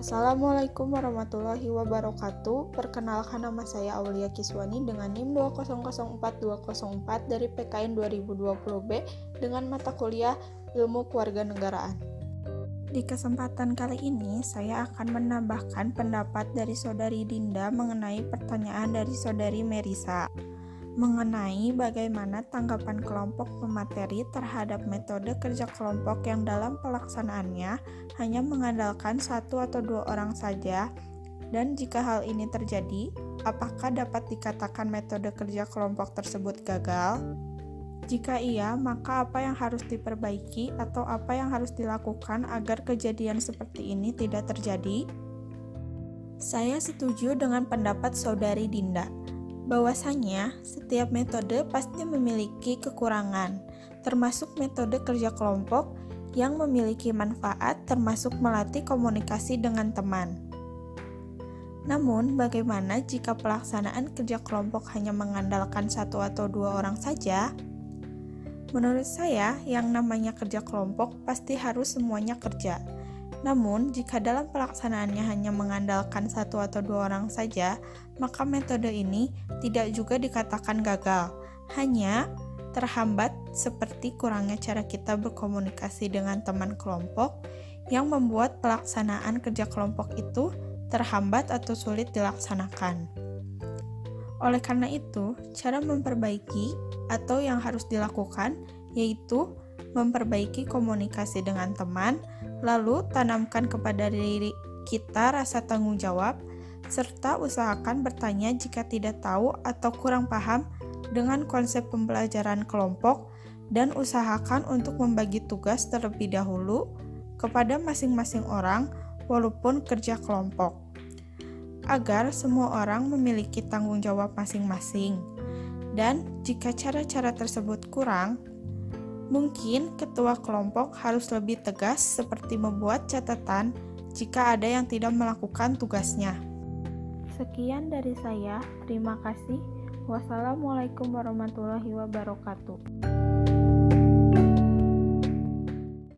Assalamualaikum warahmatullahi wabarakatuh. Perkenalkan nama saya Aulia Kiswani dengan NIM 2004204 dari PKN 2020B dengan mata kuliah Ilmu Kewarganegaraan. Di kesempatan kali ini, saya akan menambahkan pendapat dari Saudari Dinda mengenai pertanyaan dari Saudari Merisa mengenai bagaimana tanggapan kelompok pemateri terhadap metode kerja kelompok yang dalam pelaksanaannya hanya mengandalkan satu atau dua orang saja, dan jika hal ini terjadi, apakah dapat dikatakan metode kerja kelompok tersebut gagal? Jika iya, maka apa yang harus diperbaiki atau apa yang harus dilakukan agar kejadian seperti ini tidak terjadi? Saya setuju dengan pendapat Saudari Dinda bahwasanya setiap metode pasti memiliki kekurangan, termasuk metode kerja kelompok yang memiliki manfaat termasuk melatih komunikasi dengan teman. Namun, bagaimana jika pelaksanaan kerja kelompok hanya mengandalkan satu atau dua orang saja? Menurut saya, yang namanya kerja kelompok pasti harus semuanya kerja namun, jika dalam pelaksanaannya hanya mengandalkan satu atau dua orang saja, maka metode ini tidak juga dikatakan gagal, hanya terhambat seperti kurangnya cara kita berkomunikasi dengan teman kelompok yang membuat pelaksanaan kerja kelompok itu terhambat atau sulit dilaksanakan. Oleh karena itu, cara memperbaiki atau yang harus dilakukan yaitu memperbaiki komunikasi dengan teman, lalu tanamkan kepada diri kita rasa tanggung jawab, serta usahakan bertanya jika tidak tahu atau kurang paham dengan konsep pembelajaran kelompok, dan usahakan untuk membagi tugas terlebih dahulu kepada masing-masing orang, walaupun kerja kelompok, agar semua orang memiliki tanggung jawab masing-masing. Dan jika cara-cara tersebut kurang, Mungkin ketua kelompok harus lebih tegas seperti membuat catatan jika ada yang tidak melakukan tugasnya. Sekian dari saya, terima kasih. Wassalamualaikum warahmatullahi wabarakatuh.